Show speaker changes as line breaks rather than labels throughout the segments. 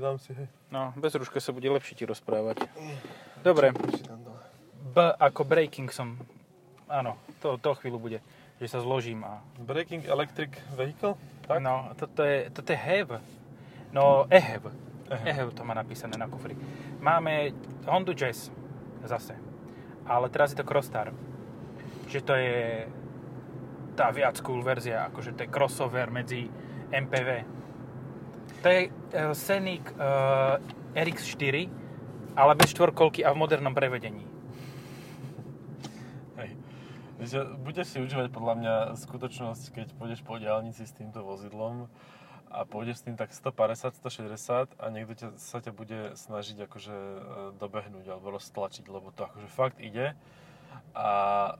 Dám si, hej.
No, bez rúška sa bude lepšie ti rozprávať. Dobre. B ako breaking som... Áno, to, to chvíľu bude, že sa zložím a...
Breaking Electric Vehicle? Tak?
No, toto je, toto je have. No, EHEV.
Ehe.
EHEV to má napísané na kufri. Máme Honda Jazz zase. Ale teraz je to Crossstar. Že to je tá viac cool verzia, akože to je crossover medzi MPV. To je uh, Scenic uh, RX4, ale bez štvorkolky a v modernom prevedení.
Hej. Budeš si užívať podľa mňa skutočnosť, keď pôjdeš po diálnici s týmto vozidlom a pôjdeš s tým tak 150, 160 a niekto ťa, sa ťa bude snažiť akože e, dobehnúť alebo roztlačiť, lebo to akože fakt ide. A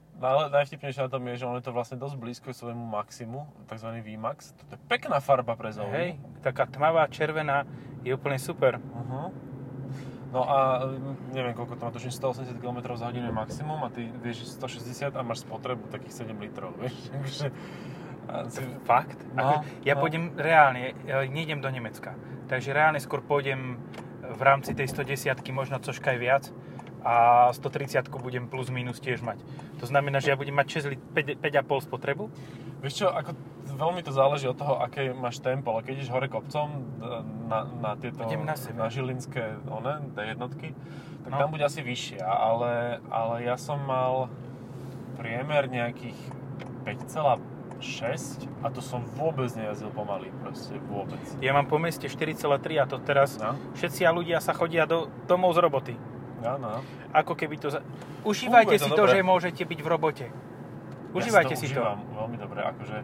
najvtipnejšie na tom je, že on je to vlastne dosť blízko svojmu maximu, tzv. VMAX. To je pekná farba pre zónu.
Hej, taká tmavá, červená, je úplne super.
Uh-huh. No a mm, neviem, koľko to má, tuším 180 km za hodinu je maximum a ty vieš 160 a máš spotrebu takých 7 litrov, vieš. Takže, si,
Fakt?
No,
Ako, ja
no.
pôjdem reálne, ja nejdem do Nemecka. Takže reálne skôr pôjdem v rámci tej 110 možno cožka aj viac a 130 budem plus minus tiež mať. To znamená, že ja budem mať 6 lit- 5, 5,5 spotrebu.
vieš čo, ako veľmi to záleží od toho, aké máš tempo, ale keď ideš hore kopcom na, na tieto,
Idem na sebe.
na žilinské one, jednotky, tak
No.
tam bude asi vyššia, ale, ale ja som mal priemer nejakých 5,6 a to som vôbec nejazdil pomaly, proste vôbec.
Ja mám po meste 4,3 a to teraz
No.
všetci a ľudia sa chodia do domov z roboty.
Áno,
Ako keby to... Za... Užívajte
Funguje to
si to,
dobre.
že môžete byť v robote. Užívajte si to.
užívam veľmi dobre, akože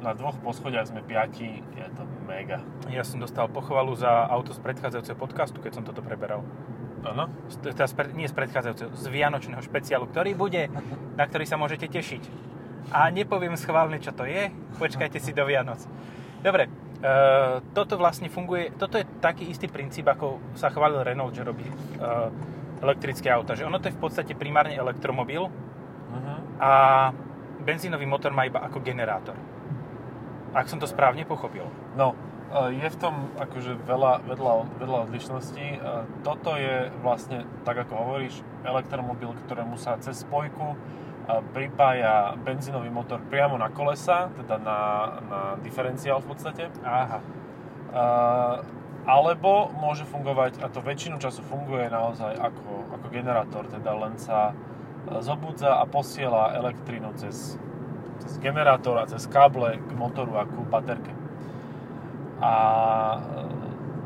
na dvoch poschodiach sme piati, je to mega.
Ja som dostal pochvalu za auto z predchádzajúceho podcastu, keď som toto preberal.
Áno?
Teda nie z predchádzajúceho, z Vianočného špeciálu, ktorý bude, na ktorý sa môžete tešiť. A nepoviem schválne, čo to je, počkajte si do Vianoc. Dobre, e, toto vlastne funguje, toto je taký istý princíp, ako sa chválil Renault, že robí e, elektrické auta. Že ono to je v podstate primárne elektromobil
Uh-huh.
a benzínový motor má iba ako generátor. Ak som to správne pochopil.
No, e, je v tom akože veľa, vedľa, vedľa odlišností. E, Toto je vlastne, tak ako hovoríš, elektromobil, ktorému sa cez spojku e, pripája benzínový motor priamo na kolesa, teda na, na diferenciál v podstate.
Aha.
Uh, alebo môže fungovať, a to väčšinu času funguje naozaj ako, ako generátor, teda len sa e, zobudza a posiela elektrínu cez, cez generátor a cez káble k motoru a ku baterke. A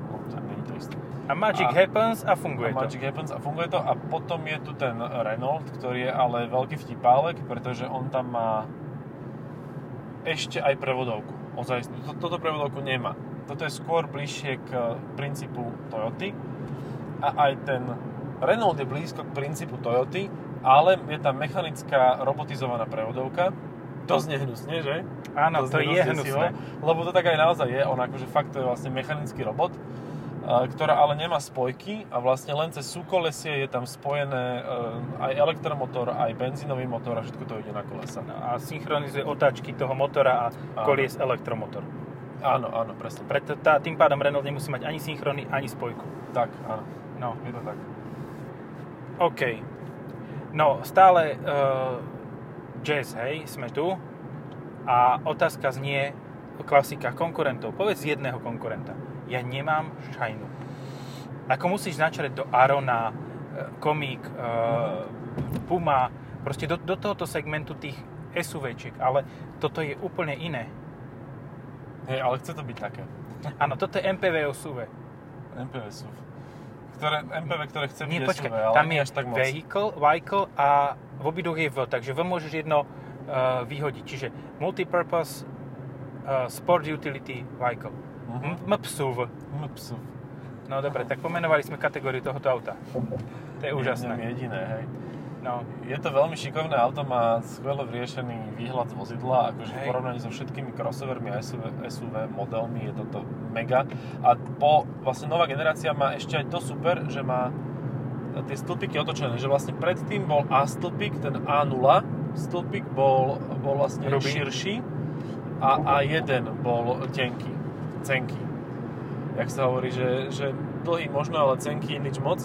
no, to nie je to isté.
A Magic
A-
happens a funguje
a
to.
Magic Happens a funguje to a potom je tu ten Renault, ktorý je ale veľký vtipálek, pretože on tam má ešte aj prevodovku. Ozaj, to, toto prevodovku nemá. Toto je skôr bližšie k princípu Toyoty a aj ten Renault je blízko k princípu Toyoty, ale je tam mechanická robotizovaná prevodovka. Dosť nehnusne, že?
Áno,
Dosť
to je hnusné.
Lebo to tak aj naozaj je. On akože fakt to je vlastne mechanický robot, a- ktorá ale nemá spojky a vlastne len cez súkolesie je tam spojené e, aj elektromotor, aj benzínový motor a všetko to ide na kolesa.
No a synchronizuje otáčky toho motora a kolies elektromotor.
Áno, áno, presne.
Preto tá, tým pádom Renault nemusí mať ani synchrony, ani spojku.
Tak, áno.
No,
Je to tak.
OK. No, stále uh, jazz, hej, sme tu. A otázka znie, klasika konkurentov. Povedz jedného konkurenta. Ja nemám šajnu. Ako musíš načrieť do Arona, eh, Komik, uh, Puma, proste do, do tohoto segmentu tých SUVčiek, ale toto je úplne iné.
Hej, ale chce to byť také.
Áno, toto je MPV SUV.
MPV sú. Ktoré, MPV, ktoré chce byť
Nie, počkaj,
SUV, ale
tam je
až tak moc.
vehicle, vehicle a v obidvoch je V, takže V môžeš jedno uh, vyhodiť. Čiže Multipurpose uh, Sport Utility Vehicle.
Mhm.
M- MPSUV.
MPSUV.
No dobre, tak pomenovali sme kategóriu tohoto auta. To je úžasné.
jediné, hej.
No,
Je to veľmi šikovné auto, má skvele vyriešený výhľad z vozidla, akože v
Hej.
porovnaní so všetkými crossovermi a SUV, SUV modelmi je toto mega. A po, vlastne nová generácia má ešte aj to super, že má tie stĺpiky otočené, že vlastne predtým bol A stĺpik, ten A0 stĺpik bol, bol vlastne
Hrubý.
širší a A1 bol tenký, cenký. jak sa hovorí, že, že dlhý možno, ale cenky nič moc.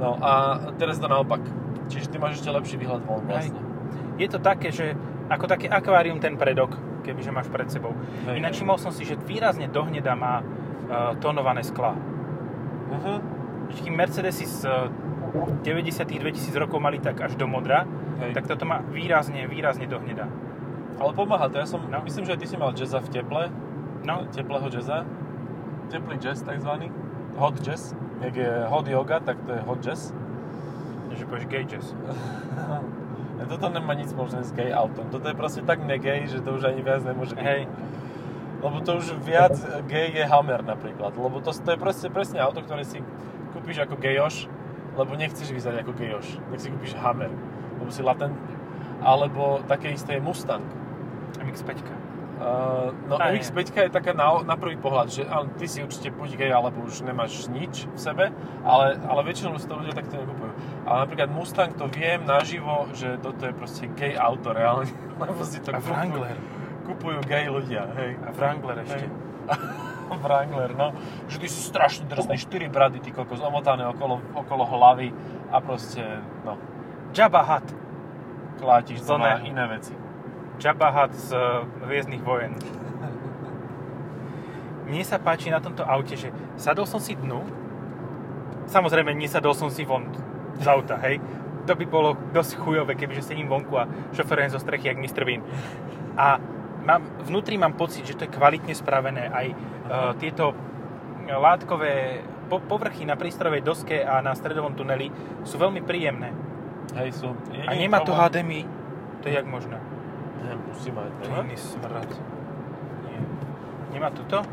No a teraz to naopak. Čiže ty máš ešte lepší výhľad von
Hej.
vlastne.
Je to také, že ako také akvárium ten predok, kebyže máš pred sebou.
Hej,
Ináč
hej.
všimol som si, že výrazne dohneda má uh, tónované skla.
Uh-huh.
Kým Mercedesy z uh, 90 2000 rokov mali tak až do modra,
Hej.
tak toto má výrazne, výrazne dohneda.
Ale pomáha to. Ja som,
No.
myslím, že aj ty si mal jazza v teple.
No,
Teplého jazza. Teplý jazz takzvaný. Hot jazz. Jak je hot yoga, tak to je hot jazz.
Že povieš gauges.
Toto nemá nič spoločné s gay autom. Toto je proste tak negay, že to už ani viac nemôže byť.
Hej,
Lebo to už viac gay je Hammer napríklad. Lebo to, to je proste presne auto, ktoré si kúpiš ako gejoš, lebo nechceš vyzerať ako gejoš. Tak si kúpiš Hammer, lebo si latentný. Alebo také isté je Mustang.
MX-5.
Uh, no
Aj,
MX-5 je taká na, na prvý pohľad, že ty si určite buď gay, alebo už nemáš nič v sebe, ale, ale väčšinou si to ľudia takto nekupujú. Ale napríklad Mustang to viem naživo, že toto je proste gay auto reálne, lebo si to
A
kupujú,
Wrangler.
kupujú gay ľudia, hej.
A Wrangler ešte.
Hej. Wrangler, no. Že ty si strašne drsný, 4 brady, ty kokos, omotané okolo, okolo hlavy a proste, no,
Jabba Hutt.
klátiš to na iné veci.
Jabba Hutt z uh, Hviezdnych vojen. Mne sa páči na tomto aute, že sadol som si dnu, samozrejme nesadol som si von z auta, hej. To by bolo dosť chujové, kebyže sedím vonku a šoferujem zo strechy jak Mr. Bean. A mám, vnútri mám pocit, že to je kvalitne spravené. Aj uh, tieto látkové po, povrchy na prístrojovej doske a na stredovom tuneli sú veľmi príjemné.
Hej, sú.
A nemá to HDMI. To je jak možné.
Ne, musí mať, nemá?
iný smrad. Nie. Nemá toto?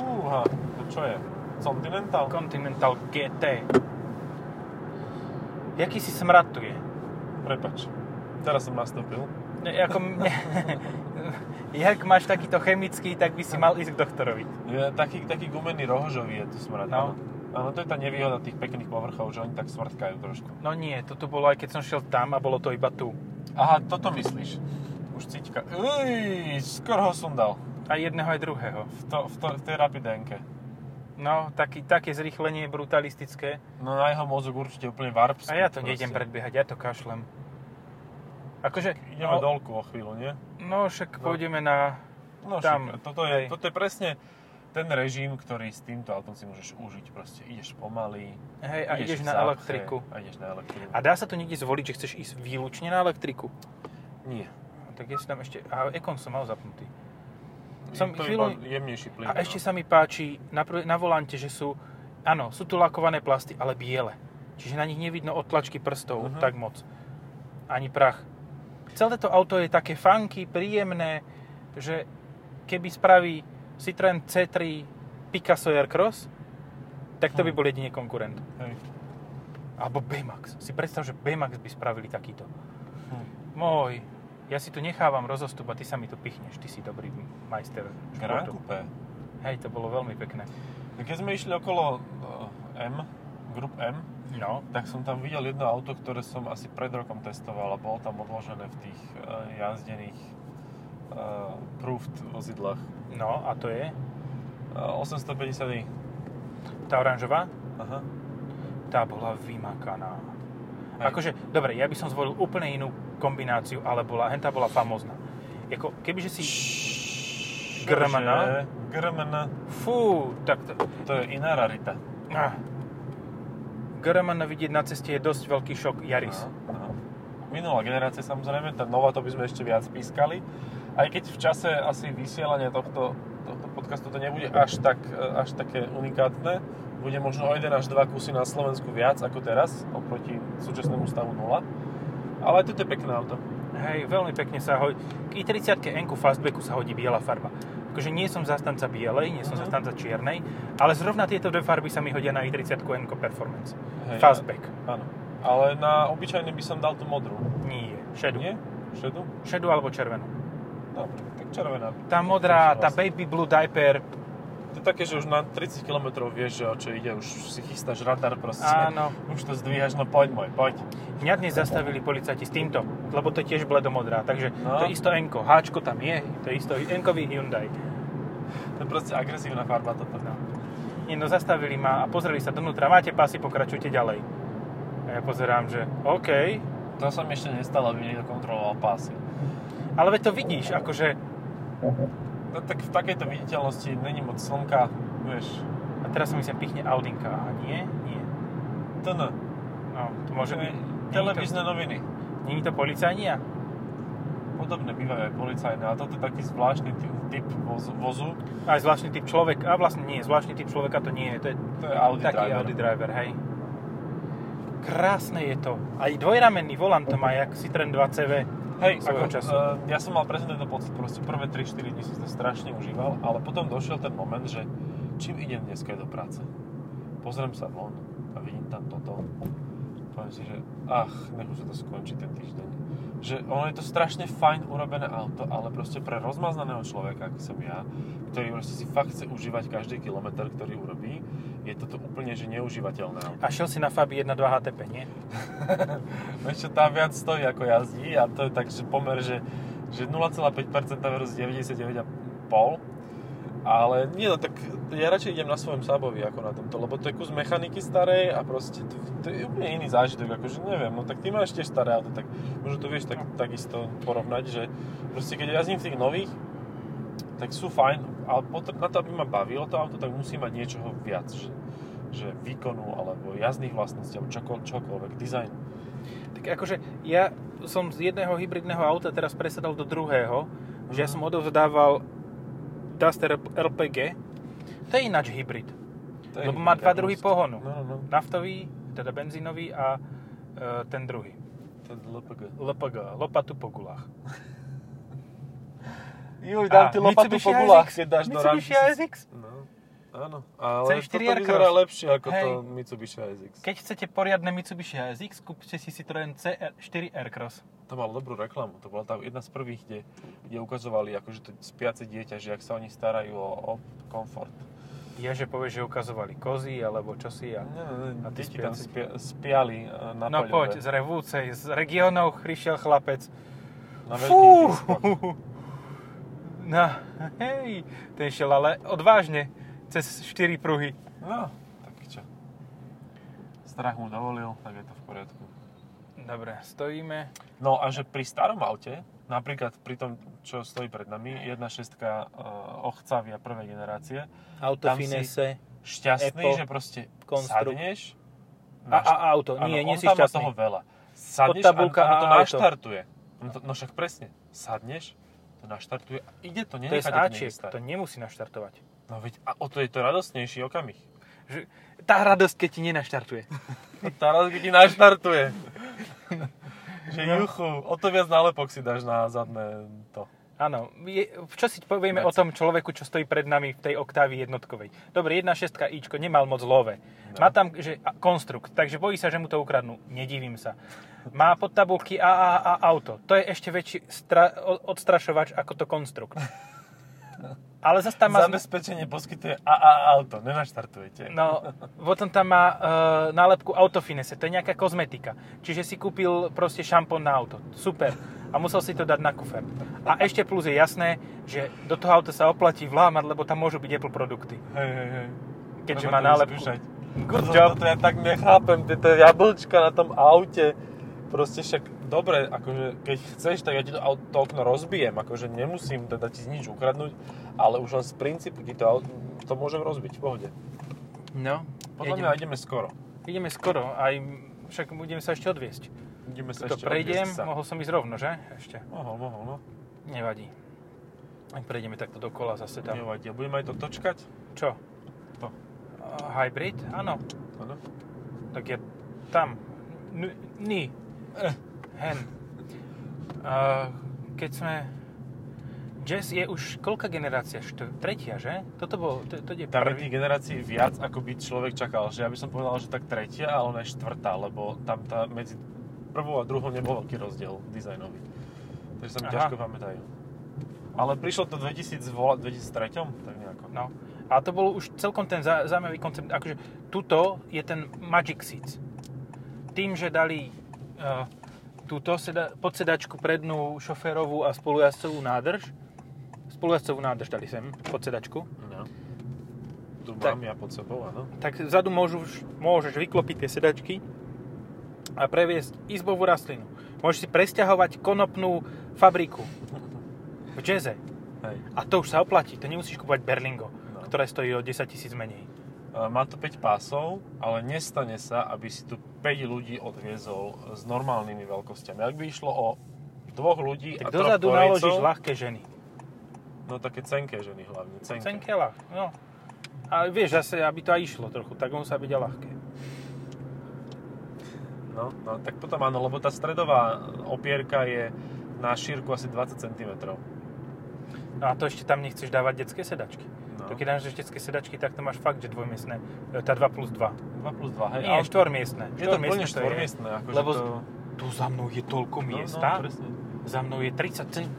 Úha, to čo je? Continental?
Continental GT. Jaký si smrad tu je?
Prepač. Teraz som nastúpil.
Ne, Ako, jak máš takýto chemický, tak by si mal ísť k doktorovi.
Je, taký, taký gumený rohožový je tu smrad.
No.
Áno, to je tá nevýhoda tých pekných povrchov, že oni tak smrtkajú trošku.
No nie, toto bolo aj keď som šiel tam a bolo to iba tu.
Aha, toto myslíš. Už cíťka. Uj, skoro ho sundal.
Aj jedného, aj druhého.
V, to, v, to, v tej rapidenke.
No, taký, také zrýchlenie brutalistické.
No na jeho mozog určite úplne varpský.
A ja to
proste.
nejdem predbiehať, ja to kašlem. Akože,
Ideme
no,
dolku o chvíľu, nie?
no však
No.
pôjdeme na...
No
Tam,
však, toto, je,
hej.
toto je presne ten režim, ktorý s týmto autom si môžeš užiť. Proste ideš pomaly,
Hej, a ideš
v
na
zápche
elektriku.
A ideš na elektriku.
A dá sa to niekde zvoliť, že chceš ísť výlučne na elektriku?
Nie.
Tak je tam ešte... A Ekon som mal zapnutý.
Som to
chvíľu-
jemnejší plyn.
A ešte sa mi páči na, na volante, že sú... Áno, sú tu lakované plasty, ale biele. Čiže na nich nevidno odtlačky prstov
Mhm.
tak moc. Ani prach. Celé to auto je také funky, príjemné, že keby spraví Citroen C3 Picasso Aircross, tak to by
Hm.
bol jedine konkurent.
Hej.
Alebo Baymax. Si predstav, že Baymax by spravili takýto.
Hm.
Môj, ja si tu nechávam rozostup a ty sa mi tu pichneš. Ty si dobrý majster
Grand. Coupe.
Hej, to bolo veľmi pekné.
No Keď sme išli okolo eh, M, Group M,
No,
tak som tam videl jedno auto, ktoré som asi pred rokom testoval a bolo tam odložené v tých eh, jazdených uh, proved vozidlách.
no a to je
Uh, 850i.
tá oranžová,
Aha.
tá bola vymakaná.
Hej.
Akože, dobre, ja by som zvolil úplne inú kombináciu, ale bola, hentá bola famózna. Jako, kebyže si... GRMN?
Čože? GRMN.
Fú, tak to...
To je iná rarita.
Ah. GRMN vidieť na ceste je dosť veľký šok Yaris.
Aha, aha. Minulá generácia samozrejme, tá nová to by sme ešte viac pískali. Aj keď v čase asi vysielania tohto, tohto podcastu to nebude až, tak, až také unikátne. Bude možno o 1 až 2 kusy na Slovensku viac ako teraz, oproti súčasnému stavu 0. Ale toto je pekné auto.
Hej, veľmi pekne sa hodí. K i30 N Fastbacku sa hodí biela farba. Akože nie som zastanca bielej, nie som
Mhm.
zastanca čiernej, ale zrovna tieto dve farby sa mi hodia na i30 N Performance.
Hej,
Fastback.
Áno. Ale na obyčajný by som dal tú modrú.
Nie, šedu.
Nie? Šedu?
Šedu alebo červenú.
Dobre, tak červená.
Tá modrá, tá
Vlastne.
baby blue diaper,
To také, že už na 30 km vieš, čo ide, už si chystáš radar proste.
áno.
Už to zdvíhaš, no poď môj, poď.
Mňa dnes zastavili policajti s týmto, lebo to je tiež bledomodrá, takže
No.
to je isto Enko. Háčko tam je, to je isto Enkový Hyundai.
To je proste agresívna farba toto.
No. Nie, no zastavili ma a pozreli sa donútra. Máte pásy, pokračujte ďalej. A ja pozerám, že OK.
To sa mi ešte nestalo, aby niekto kontroloval pásy.
Ale veď to vidíš, akože...
No tak v takejto viditeľnosti není moc slnka, vieš,
A teraz sa mi sem pichne Audinka. A nie? Nie.
TN.
No, to môže
To je
byť...
televízne noviny.
Není to policajnia?
Podobné bývajú aj policajné, a toto je taký zvláštny ty- typ vozu, vozu.
Aj zvláštny typ človeka. A vlastne nie, zvláštny typ človeka to nie je. To je
To je Audi
taký
driver.
Audi driver, hej. Krásne je to. Aj dvojramenný volant to má, jak Citroen 2CV.
Hej, ako,
času.
Uh, ja som mal presne tento pocit, proste prvé 3-4 dní som to strašne užíval, ale potom došiel ten moment, že čím idem dneska do práce? Pozriem sa von a vidím tam toto. Poviem si, že ach, nech už sa to skončí ten týždeň. Že ono je to strašne fajn urobené auto, ale proste pre rozmaznaného človeka, aký som ja, ktorý proste si fakt chce užívať každý kilometr, ktorý urobí, je toto úplne že neužívateľné auto.
A šiel si na Fabi 1.2 HTP, nie?
Ešte tá viac stojí ako jazdí a to je tak, že pomer, že, že 0,5% versus 99,5 ale nie, no tak ja radšej idem na svojom Sabovi ako na tomto, lebo to je kus mechaniky starej a proste to, to je úplne iný zážitok, akože neviem, no tak ty máš tiež staré auto, tak možno to vieš tak, takisto porovnať, že proste keď jazdím v tých nových, tak sú fajn, ale potr- na to, aby ma bavilo to auto, tak musí mať niečoho viac, že, že výkonu, alebo jazdných vlastností, alebo čoko, čokoľvek, dizajn.
Tak akože ja som z jedného hybridného auta teraz presadal do druhého, že ja
Mhm.
som odovzdával Duster LPG. To je ináč hybrid.
To
Lebo má dva druhy pohonu.
No, no, no.
Naftový, teda benzínový a e, ten druhý.
Ten LPG.
LPG, lopatu po gulách.
Juj,
A,
dám ti lopatu
Mitsubishi
po gulách, keď dáš do
Mitsubishi
ramky.
ASX.
No, áno. Ale
C4
toto vyzerá lepšie ako
Hej.
to Mitsubishi ASX.
Keď chcete poriadne Mitsubishi ASX, kúpte si Citroen C4 Aircross.
To mal dobrú reklamu. To bola tá jedna z prvých, kde, kde ukazovali akože to spiace dieťa, že ak sa oni starajú o, o komfort.
Je, že povieš, že ukazovali kozy alebo čosi a... A ty
deti tam spia, spiali e, na
No
paľové.
poď, z revúcej, z regionov prišiel chlapec.
Na
Fú! No, hej, ten šiel ale odvážne cez 4 pruhy.
No, tak čo. Strach mu dovolil, tak je to v poriadku.
Dobre, stojíme.
No a že pri starom aute, napríklad pri tom, čo stojí pred nami, 1.6 uh, Ochcavia prvej generácie,
Auto
Tam si-
finese.
šťastný,
Apple,
že proste
Construct.
sadneš,
A, a auto,
Áno,
nie, nie
on
si šťastný.
toho veľa. Sadneš
tabulka
a, a to
auto.
naštartuje. No, to, no však presne, sadneš, to naštartuje a ide to, nenechá to
to nemusí naštartovať.
No veď, a o to je to radostnejší okamih.
Že, tá radosť, keď ti nenaštartuje.
Tá raz, keď ti naštartuje. že juchu, o to viac nálepok si dáš na zadné to.
Áno, je, čo si povieme
Veci.
o tom človeku, čo stojí pred nami v tej oktávi jednotkovej. Dobre, 1.6 ičko nemal moc love.
No.
Má tam že, a- konstrukt, takže bojí sa, že mu to ukradnú. Nedivím sa. Má pod tabulky AAA auto. To je ešte väčší stra- odstrašovač ako to konstrukt. Ale zase tam má...
Zabezpečenie poskytuje AA auto, nenaštartujete.
No, potom tam má uh, nálepku Autofinese, to je nejaká kozmetika. Čiže si kúpil proste šampón na auto. Super. A musel si to dať na kufer. A ešte plus je jasné, že do toho auta sa oplatí vlámať, lebo tam môžu byť Apple produkty.
Hej, hej, hej.
Keďže
Treba
má nálepku.
vyskúšať.
Good
Toto-
job.
Toto ja tak nechápem, tieto jablčka na tom aute. Proste však, dobre, akože keď chceš, tak ja ti to, auto, to okno rozbijem, akože nemusím teda ti nič ukradnúť, ale už len z princípu ti to, to môžem rozbiť v pohode.
No,
Podľa
ideme,
mňa ideme skoro.
ideme skoro, aj však budeme sa ešte odviesť.
Ideme sa
To
ešte
prejdem,
sa.
mohol som ísť rovno, že? Ešte.
Mohol, mohol, no.
Nevadí. Ak prejdeme takto dokola zase tam.
Nevadí. A budeme aj to točkať?
Čo?
To.
Uh, hybrid? Áno.
Áno.
Tak je tam. N- ni.
Eh.
Hen. Uh, keď sme... Jazz je už koľká generácia? Št- tretia, že? Toto bol... To, to je
Tam je tých generácií viac, ako by človek čakal. Že ja by som povedal, že tak tretia, ale ona je štvrtá, lebo tam tá medzi prvou a druhou nebol veľký rozdiel dizajnový. Takže sa mi
Aha.
ťažko pamätajú. Ale prišlo to 2000, vola- 2003, tak nejako.
No. A to bol už celkom ten zaujímavý koncept. Akože tuto je ten Magic Seats. Tým, že dali uh, túto seda, podsedačku prednú šoférovú a spolujazdcovú nádrž, spolujazdcovú nádrž dali sem, podsedačku,
No. tu
Tak.
mám ja pod sebou, áno.
tak vzadu môžeš, môžeš vyklopiť tie sedačky a previesť izbovú rastlinu. Môžeš si presťahovať konopnú fabriku v Jazze.
Hej.
A to už sa oplatí, to nemusíš kúpať Berlingo,
No.
ktoré stojí o 10 tisíc menej.
Má to 5 pásov, ale nestane sa, aby si tu 5 ľudí odviezol s normálnymi veľkosťami. Ak by išlo o dvoch ľudí
Tak
a troch
dozadu
Korejcov,
naložíš ľahké ženy.
No také cenké ženy hlavne. Cenké.
Cenké ľah, no. A vieš, zase, aby to aj išlo trochu, tak musí byť aj ľahké.
No, no, tak potom áno, lebo tá stredová opierka je na šírku asi 20 cm.
No a to ešte tam nechceš dávať detské sedačky.
No.
To keď dáš detské sedačky, tak to máš fakt, že dvojmiestné. E, Tá 2 plus 2.
2 plus 2, hej.
Nie,
ale
štvormiestné.
je to plne
to je.
štvormiestné. Akože
Lebo
to...
tu za mnou je toľko
No,
miesta.
No, presne.
za mnou je 30 cm.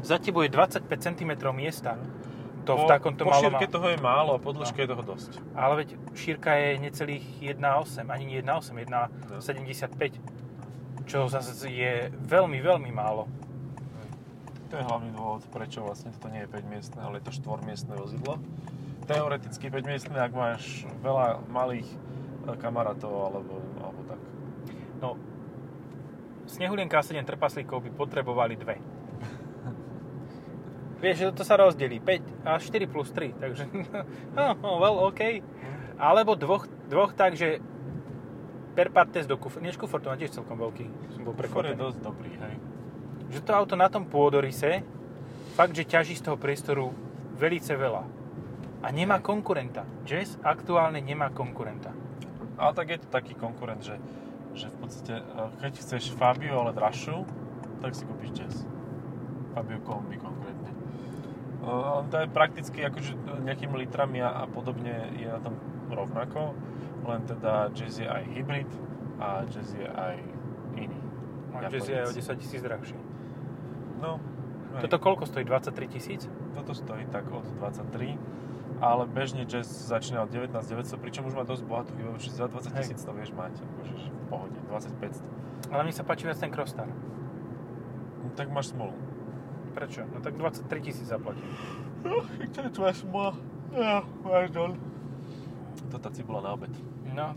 Za tebou je 25 cm miesta. To v
po,
takomto
po
malom...
šírke toho je málo a po dĺžke
No.
je toho dosť.
Ale veď šírka je necelých 1,8, ani nie 1,8, 1,75. Čo zase je veľmi, veľmi málo.
To je hlavný dôvod, prečo vlastne toto nie je 5-miestne, ale je to 4-miestne vozidlo. Teoreticky 5-miestne, ak máš veľa malých e, kamarátov alebo, alebo tak.
No, Snehulienka a 7 trpaslíkov by potrebovali dve. Vieš, že to sa rozdelí 5 a 4 plus 3, takže no, no, well, OK. Alebo dvoch, dvoch tak, že per partes do kufru. Nie, kufor to má tiež celkom veľký. Som bol
Kufr je
prekvapený.
dosť dobrý, hej.
Že to auto na tom pôdorise fakt, že ťaží z toho priestoru velice veľa. A nemá konkurenta. Jazz aktuálne nemá konkurenta.
Ale tak je to taký konkurent, že, že v podstate, e, keď chceš Fabio, ale dražšiu, tak si kúpiš Jazz. Fabio Kombi konkrétne. E, On to je prakticky akože nejakými litrami a, a podobne je na tom rovnako, len teda Jazz je aj hybrid a Jazz je aj iný.
A Jazz je aj o 10 tisíc drahší.
No, hej.
Toto koľko stojí? 23 tisíc?
Toto stojí tak od 23, ale bežne Jazz začína od 19 900, pričom už má dosť bohatú výbavu, čiže za 20
Hej.
tisíc to vieš mať, akože že v pohode, 2500.
Ale mne sa páči viac ten Crossstar.
No, tak máš smolu.
Prečo? No tak 23 tisíc zaplatím.
To je tvoja smola. Ja, dol. To tá cibula na obed.
No,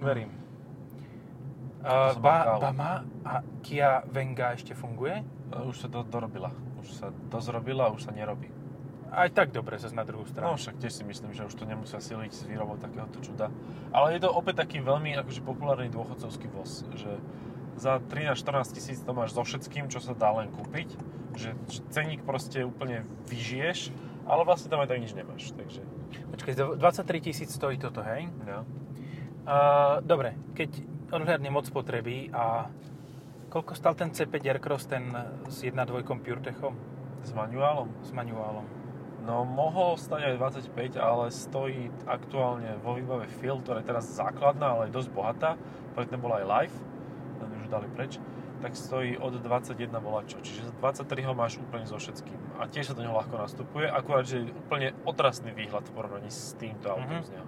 verím. Uh, ba,
kávu.
ba má a Kia Venga ešte funguje?
Už sa do, dorobila. Už sa dozrobila a už sa nerobí.
Aj tak dobre, zase na druhú
No
stranu.
však tiež si myslím, že už to nemusia siliť s výrobou takéhoto čuda. Ale je to opäť taký veľmi akože populárny dôchodcovský voz, že za 13-14 tisíc to máš so všetkým, čo sa dá len kúpiť, že ceník proste úplne vyžiješ, ale vlastne tam aj tak nič nemáš, takže
Počkaj, za 23 tisíc stojí toto, hej?
no.
Uh, dobre, keď odhľadnem od spotreby a koľko stal ten C5 Aircross, ten s 1.2 PureTechom,
S manuálom.
s manuálom?
No mohol stať aj 25, ale stojí aktuálne vo výbave Field, ktorá je teraz základná, ale je dosť bohatá, predtým bola aj Live, len už dali preč, tak stojí od 21 volačo, čiže za 23 ho máš úplne so všetkým. A tiež sa do neho ľahko nastupuje, akurát, že je úplne otrasný výhľad v porovnaní s týmto autom
Mhm.
z neho.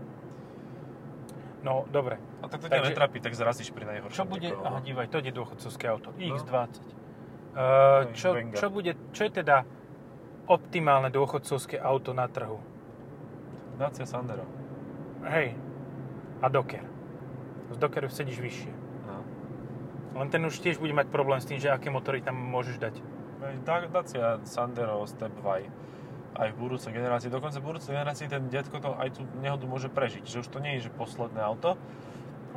No, dobre.
A tak to ťa netrapí, tak zrazíš pri najhoršom.
Čo bude,
niekoho.
aha, dívaj, to je dôchodcovské auto, X20.
Hej,
Uh, čo,
Venga.
čo, bude, čo je teda optimálne dôchodcovské auto na trhu?
Dacia Sandero.
Hej, a Docker. Z Dockeru sedíš vyššie.
No.
Len ten už tiež bude mať problém s tým, že aké motory tam môžeš dať.
Dacia Sandero Stepway aj v budúcej generácii. Dokonca v budúcej generácii ten detko to aj tú nehodu môže prežiť. Že už to nie je že posledné auto,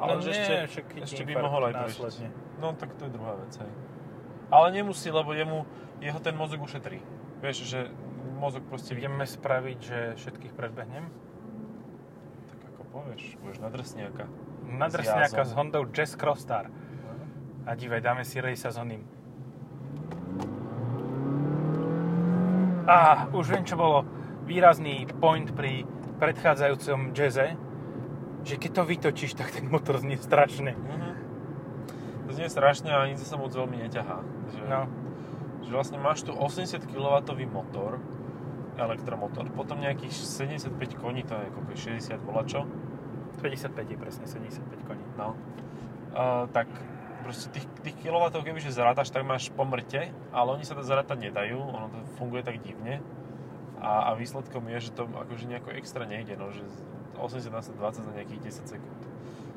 ale
No
že
nie,
ešte, ešte by mohol aj prežiť. No tak to je druhá vec. Hej. Ale nemusí, lebo jemu, jeho ten mozog ušetrí. Vieš, že mozog proste.
Ideme spraviť, že všetkých predbehnem.
Tak ako povieš, budeš na drsniaka.
Na
S
Hondou Jazz Crossstar. A dívaj, dáme si rejsa s oným. Á, už viem, čo bolo výrazný point pri predchádzajúcom jazze, že keď to vytočíš, tak ten motor znie strašne.
Mhm. To znie strašne a ani sa moc veľmi neťahá. Že,
No,
že vlastne máš tu 80 kW motor, elektromotor, potom nejakých 75 koní, to je koľko, 60 volačo,
55 je presne, 75 koní.
no. Uh, tak proste tých, tých kilovatov, kebyže zarátaš, tak máš pomrte, ale oni sa to zarátať nedajú, ono to funguje tak divne. A, a výsledkom je, že to akože nejako extra nejde, no, že 80 na 120 za nejakých 10 sekúnd.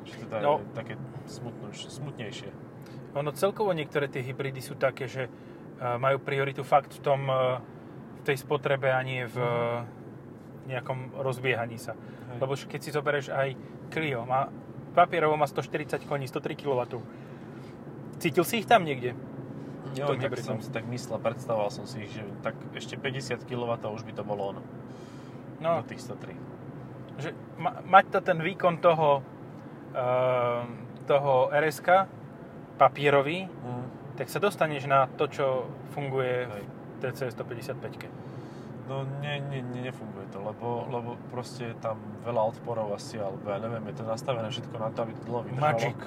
Čiže to
No.
je také smutnejšie. smutnejšie.
Ono celkovo niektoré tie hybridy sú také, že e, majú prioritu fakt v tom, e, v tej spotrebe a nie v e, nejakom rozbiehaní sa.
Hej.
Lebo keď si zoberieš aj Clio, má, papierovo má 140 koní, 103 kW. Cítil si ich tam niekde?
Jo, tak
hybridnom.
som si tak myslel, predstavoval som si, že tak ešte 50 kW už by to bolo ono.
No,
Do tých 103.
že ma, mať to ten výkon toho, uh, toho RSK papierový,
Mm.
tak sa dostaneš na to, čo funguje
Hej.
v TC 155.
No nie, nie, nie, nefunguje to, lebo, lebo proste je tam veľa odporov asi, alebo ja neviem, je to nastavené všetko na to, aby to dlho vydržalo.
Magic.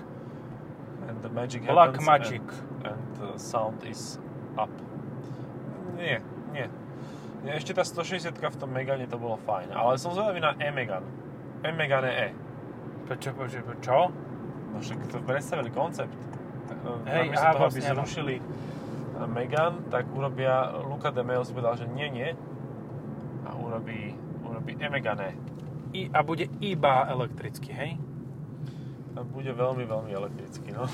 And the magic
Black
happens
magic.
And, and the sound is up. Nie, nie. nie. Ešte tá 160 v tom Megane to bolo fajn, ale som zvedavý na E-Megan. E-Megane E.
Prečo, prečo, čo?
No však to predstavili koncept.
Hej,
Namiesto toho, aby
vlastne, áno.
zrušili Megan, tak urobia, Luca de Meo si povedal, že nie, nie. A urobí, urobí E-Megane.
I, a bude iba elektricky, hej?
Bude veľmi, veľmi elektrický, no.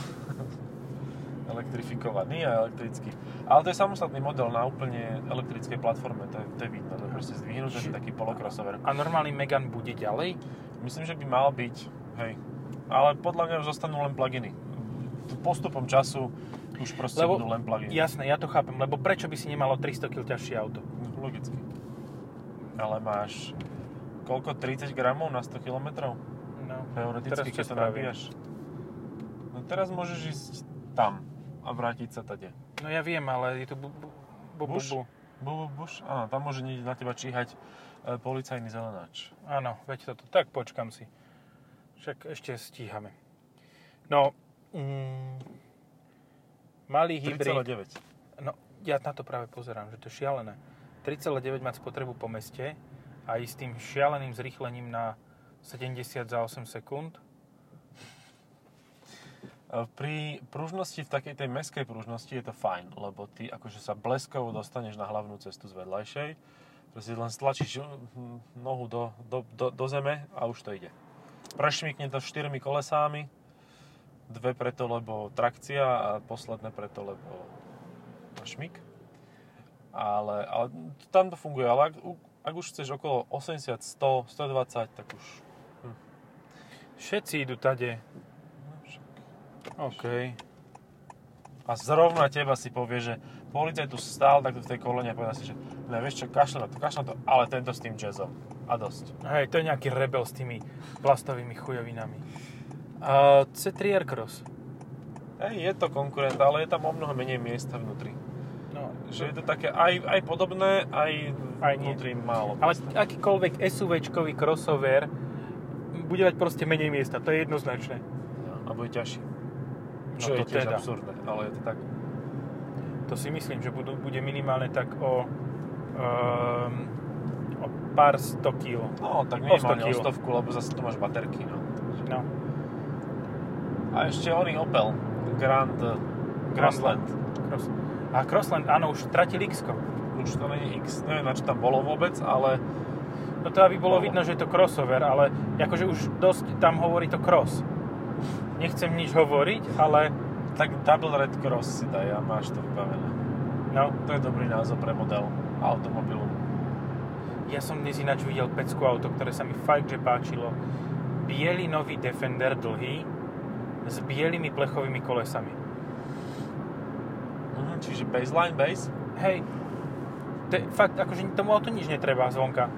Elektrifikovaný a elektrický. Ale to je samostatný model na úplne elektrickej platforme, to je, to je vidno, to je proste je taký polokrossover.
A normálny Megan bude ďalej?
Myslím, že by mal byť, hej. Ale podľa mňa už zostanú len pluginy. Postupom času už proste
Lebo,
budú len pluginy.
jasné, ja to chápem, lebo prečo by si nemalo 300 kg ťažšie auto?
Logicky. Ale máš koľko? 30 gramov na 100 km?
No,
Teoreticky, keď to nabíjaš. No teraz môžeš ísť tam a vrátiť sa tade.
No ja viem, ale je tu bu, bu, bu, bu,
Buš?
bu.
Bu, bu, buš? Áno, tam môže na teba číhať e, policajný zelenáč.
Áno, veď toto. Tak počkam si. Však ešte stíhame. No, mm, malý hybrid.
3,9.
No, ja na to práve pozerám, že to je šialené. 3,9 mať spotrebu po meste a ísť s tým šialeným zrýchlením na 70 za 8 sekúnd.
E, Pri pružnosti, v takej tej meskej pružnosti je to fajn, lebo ty akože sa bleskovo dostaneš na hlavnú cestu z vedľajšej. Proste len stlačíš hm, nohu do, do, do, do zeme a už to ide. Prešmikne to štyrmi kolesami, dve preto, lebo trakcia a posledné preto, lebo šmik. Ale, ale tam to funguje, ale ak, ak už chceš okolo 80, 100, 120, tak už...
Všetci idú tade. OK.
A zrovna teba si povie, že policajt tu stál takto v tej kolóne a povedal si, že ne, vieš čo, kašľa na to, kašľa to, ale tento s tým jazzom. A dosť.
Hej, to je nejaký rebel s tými plastovými chujovinami. Uh, C3 Aircross.
Hej, je to konkurent, ale je tam o mnoho menej miesta vnútri.
No,
Že je to také aj, aj podobné, aj,
Aj nie.
vnútri málo.
ale akýkoľvek SUVčkový crossover bude mať proste menej miesta, to je jednoznačné.
No, a bude ťažší.
No
Čo je
to
tiež
teda.
absurdné, ale je to tak.
To si myslím, že budú, bude minimálne tak o, um, o pár sto kg.
No, tak
O 100
minimálne o
kilo.
stovku, lebo zase tu máš baterky, no.
No,
A ešte oný Opel, Grand Crossland.
Cross. A Crossland, áno, už stratil x
Už to není X, neviem na čo tam bolo vôbec, ale
No to aby bolo vidno, že je to crossover, ale akože už dosť tam hovorí to cross. Nechcem nič hovoriť, ale
tak Double Red Cross si daj a máš to vybavené.
no,
To je dobrý názov pre model automobilu.
ja som dnes ináč videl pecku auto, ktoré sa mi fakt, že páčilo. Bielý nový Defender dlhý s bielými plechovými kolesami.
Mhm, čiže baseline base.
Hej, to je fakt, akože tomu auto nič netreba zvonka.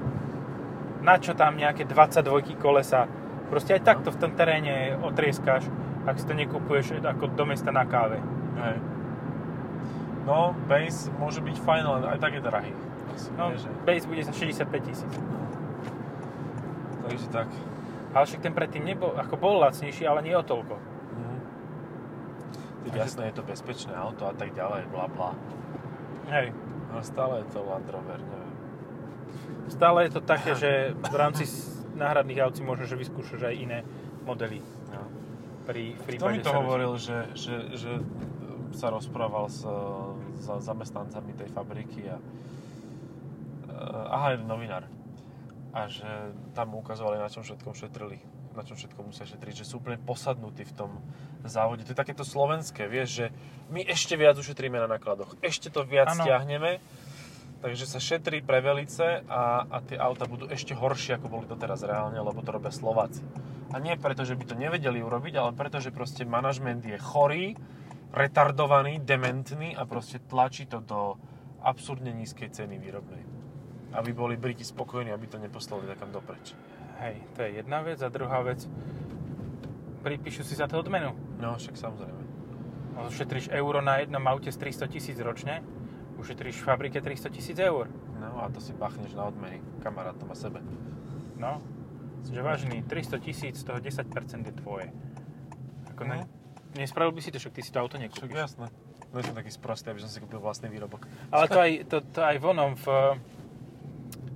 Na čo tam nejaké 22 kolesa? Proste aj takto v tom teréne otrieskáš, ak si to nekupuješ ako do mesta na káve.
Hej. No, base môže byť fajn, ale aj tak je drahý. Asi,
No,
nie, že...
base bude za 65 tisíc.
Takže tak.
Ale však ten predtým nebol, ako bol lacnejší, ale nie o toľko.
Tak jasné, je to bezpečné auto a tak ďalej, bla bla.
Hej.
Ale stále je to Land Rover, neviem.
Stále je to také, že v rámci s- náhradných aut si možno, že vyskúšaš aj iné modely
No.
pri, v
Kto mi to
servisu.
hovoril, že, že, že sa rozprával s za zamestnancami tej fabriky a aha, jeden novinár. a že tam ukazovali, na čom všetkom šetrili na čom všetko musia šetriť, že sú úplne posadnutí v tom závode. To je takéto slovenské, vieš, že my ešte viac ušetríme na nákladoch, ešte to viac ano. stiahneme, takže sa šetrí pre velice a, a tie auta budú ešte horšie, ako boli to teraz reálne, lebo to robia Slováci. A nie preto, že by to nevedeli urobiť, ale preto, že proste manažment je chorý, retardovaný, dementný a proste tlačí to do absurdne nízkej ceny výrobnej. Aby boli Briti spokojní, aby to neposlali takam dopreč.
Hej, to je jedna vec. A druhá vec, pripíšu si za to odmenu.
No, však samozrejme.
No, ušetríš euro na jednom aute z 300 tisíc ročne, ušetríš v fabrike 300 tisíc eur.
No a to si bachneš na odmeny kamarátom a sebe.
No, že vážny, 300 tisíc, z toho 10% je tvoje. Ako ne, mhm. nespravil by si to, však ty si to auto nekúpiš.
jasné. No som taký sprostý, aby som si kúpil vlastný výrobok.
Ale to aj, to, to aj vonom v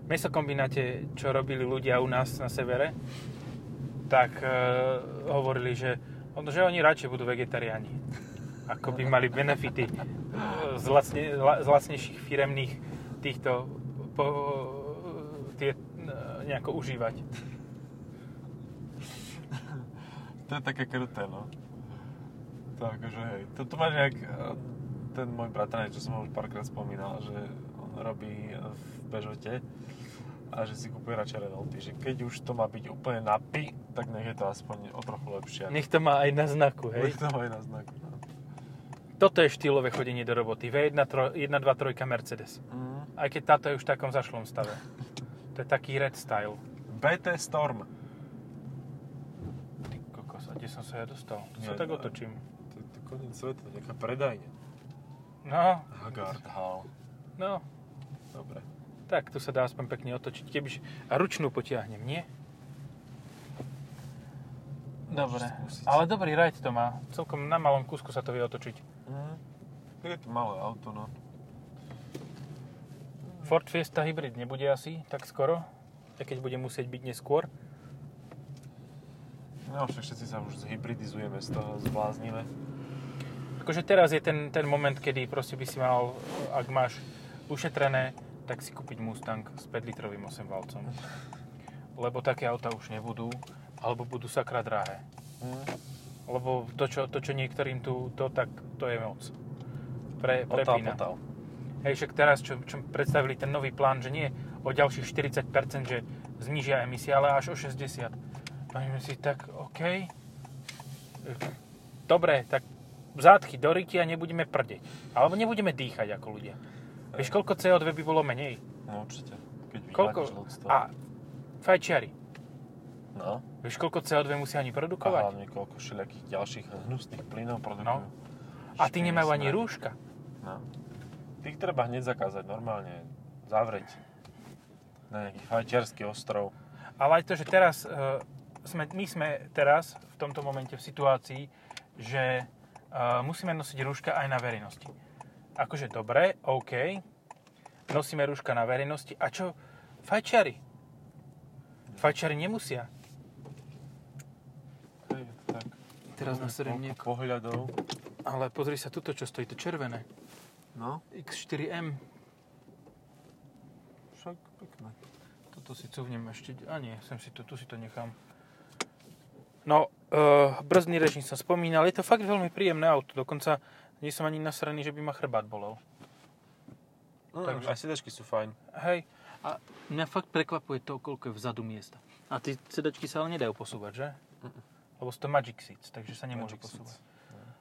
mesokombináte, čo robili ľudia u nás na severe, tak e, hovorili, že, že oni radšej budú vegetariáni. Ako by mali benefity e, z, lacne, z lacnejších firemných týchto po, tie, e, nejako užívať.
To je také kruté, no. To akože, hej. To, to máš nejak, e, ten môj bratranec, čo som ho už párkrát spomínal, že on robí v Peugeote a že si kúpuje radšej Renaulty, že keď už to má byť úplne na pi, tak nech je to aspoň o trochu lepšie.
Nech to má aj na znaku, hej?
Nech to má aj na znaku, no.
Toto je štýlové chodenie do roboty. V1, 1 2, 3 Mercedes. Mm. Aj keď táto je už v takom zašlom stave. To je taký red style.
BT Storm.
Ty kokos, a kde som sa ja dostal? Tu sa tak otočím.
To je koniec sveta, nejaká predajňa.
No.
Haggard Hall.
No.
Dobre.
Tak, tu sa dá aspoň pekne otočiť. Kebyž... A ručnú potiahnem, nie? Dobre. Ale dobrý rajd to má. Celkom na malom kúsku sa to vie otočiť.
Mm. Je to malé auto, no.
Ford Fiesta Hybrid nebude asi tak skoro, aj keď bude musieť byť neskôr.
No, všetci sa už zhybridizujeme z toho, zbláznime.
Akože teraz je ten, ten moment, kedy proste by si mal, ak máš ušetrené tak si kúpiť Mustang s 5 litrovým 8 valcom. Lebo také auta už nebudú, alebo budú sakra drahé. Mm. Lebo to čo, to, čo niektorým tu, to, tak to je moc. Pre, prepína. Otal, Hej, však teraz, čo, čo predstavili ten nový plán, že nie o ďalších 40%, že znižia emisie, ale až o 60%. Poviem si, tak OK. Dobre, tak zátky do ryti a nebudeme prdeť. Alebo nebudeme dýchať ako ľudia. Vieš, koľko CO2 by bolo menej?
No určite. Keď
koľko? A fajčiari.
No.
Vieš, koľko CO2 musia ani produkovať?
A hlavne koľko všelijakých ďalších hnusných plynov produkujú. No.
A tí nemajú ani rúška.
No. Tých treba hneď zakázať, normálne zavrieť. Na nejaký fajčiarský ostrov.
Ale aj to, že teraz uh, sme, my sme teraz v tomto momente v situácii, že uh, musíme nosiť rúška aj na verejnosti akože dobre, OK, nosíme rúška na verejnosti. A čo fajčiari? Fajčiari nemusia.
Hej, tak.
Teraz naserem nieko.
pohľadov.
Ale pozri sa tuto, čo stojí, to červené.
No.
X4M.
Však pekné.
Toto si cuvnem ešte, a nie, sem si to, tu si to nechám. No, uh, brzdný režim som spomínal, je to fakt veľmi príjemné auto, dokonca nie som ani nasraný, že by ma chrbát bolel.
No, Takže... Aj sedačky sú fajn.
Hej. A mňa fakt prekvapuje to, koľko je vzadu miesta. A tie sedačky sa ale nedajú posúvať, že? Mm-mm. Lebo sú to Magic Seats, takže sa nemôžu Magic posúvať. No.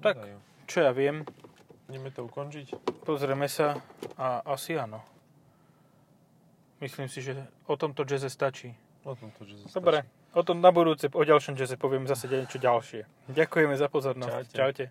Tak, čo ja viem.
Ideme to ukončiť?
Pozrieme sa a asi áno. Myslím si, že o tomto jazze stačí.
O tomto jazze
stačí. Dobre. O tom na budúce, o ďalšom jazze poviem zase niečo ďalšie. Ďakujeme za pozornosť.
Čaute.
Čaute.